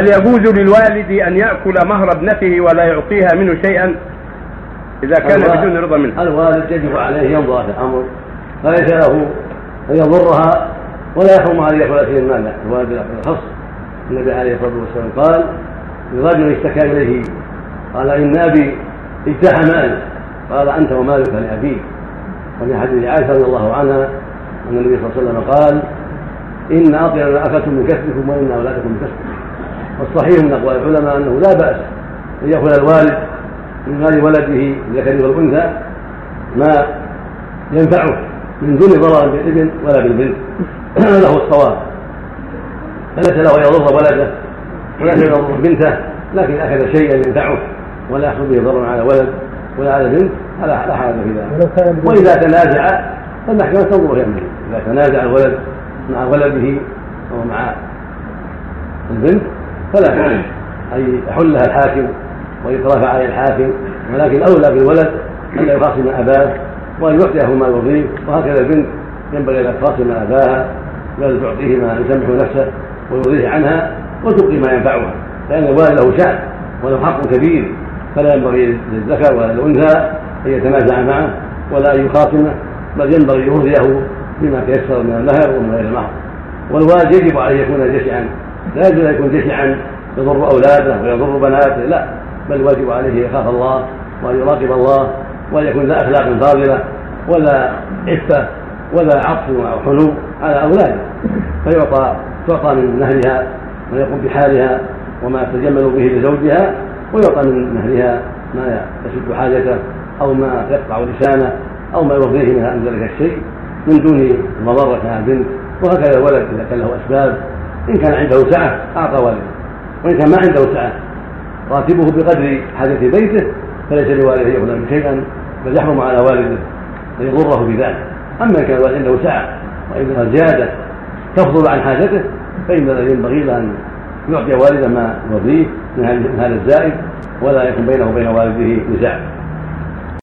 هل يجوز للوالد أن يأكل مهر ابنته ولا يعطيها منه شيئا؟ إذا كان بدون رضا منها؟ الوالد يجب عليه ينظر في الأمر فليس له أن يضرها ولا يحرم عليه يأكل شيء مال الوالد يأكل. الخص النبي عليه الصلاة والسلام قال لرجل اشتكى إليه قال إن أبي اجتاح مالي قال أنت ومالك لأبيك. وفي حديث عائشة رضي الله عنها أن النبي صلى الله عليه وسلم قال إن أطيب ما اكلتم من كسبكم وإن أولادكم من كسبكم. والصحيح من أقوال العلماء أنه لا بأس أن ياكل الوالد من مال ولده الذكر والأنثى ما ينفعه من دون ضرر بالابن ولا بالبنت. له الصواب. فليس له أن يضر ولده ولا يضر بنته لكن أخذ شيئا ينفعه ولا يحصل به ضرر على ولد ولا على بنت فلا حرج في ذلك. وإذا تنازع فالمحكمة تنظر في امره إذا تنازع الولد مع ولده أو مع البنت فلا ان يحلها الحاكم ويترافع عليه الحاكم ولكن الاولى بالولد أن يخاصم أباه وأن يعطيه ما يرضيه وهكذا البنت ينبغي أن تخاصم أباها بل تعطيه ما يسمح نفسه ويرضيه عنها وتبقي ما ينفعها لأن الوالد له شأن وله حق كبير فلا ينبغي للذكر ولا للانثى أن يتنازع معه ولا أن يخاصمه بل ينبغي يرضيه بما تيسر من المهر ومن غير المهر والوالد يجب عليه أن يكون جشعا لا يجوز أن يكون جشعا يضر أولاده ويضر بناته لا. بل الواجب عليه أن يخاف الله وأن يراقب الله وأن يكون ذا أخلاق فاضلة ولا عفة ولا عطف أو حنو على أولاده. فيعطى تعطى من مهرها ويقوم بحالها وما تجمل به لزوجها ويعطى من مهرها ما يسد حاجته أو ما يقطع لسانه أو ما يرضيه من ذلك الشيء من دون مضرة على البنت وهكذا الولد إذا كان له أسباب إن كان عنده سعة أعطى والده. وإن كان ما عنده سعة راتبه بقدر حاجة بيته فليس لوالده يأخذ شيئا بل يحرم على والده أن يضره بذلك. أما إن كان عنده سعة وان زيادة تفضل عن حاجته فإن الذي ينبغي له أن يعطي والده ما يرضيه من هذا الزائد ولا يكون بينه وبين والده نزاع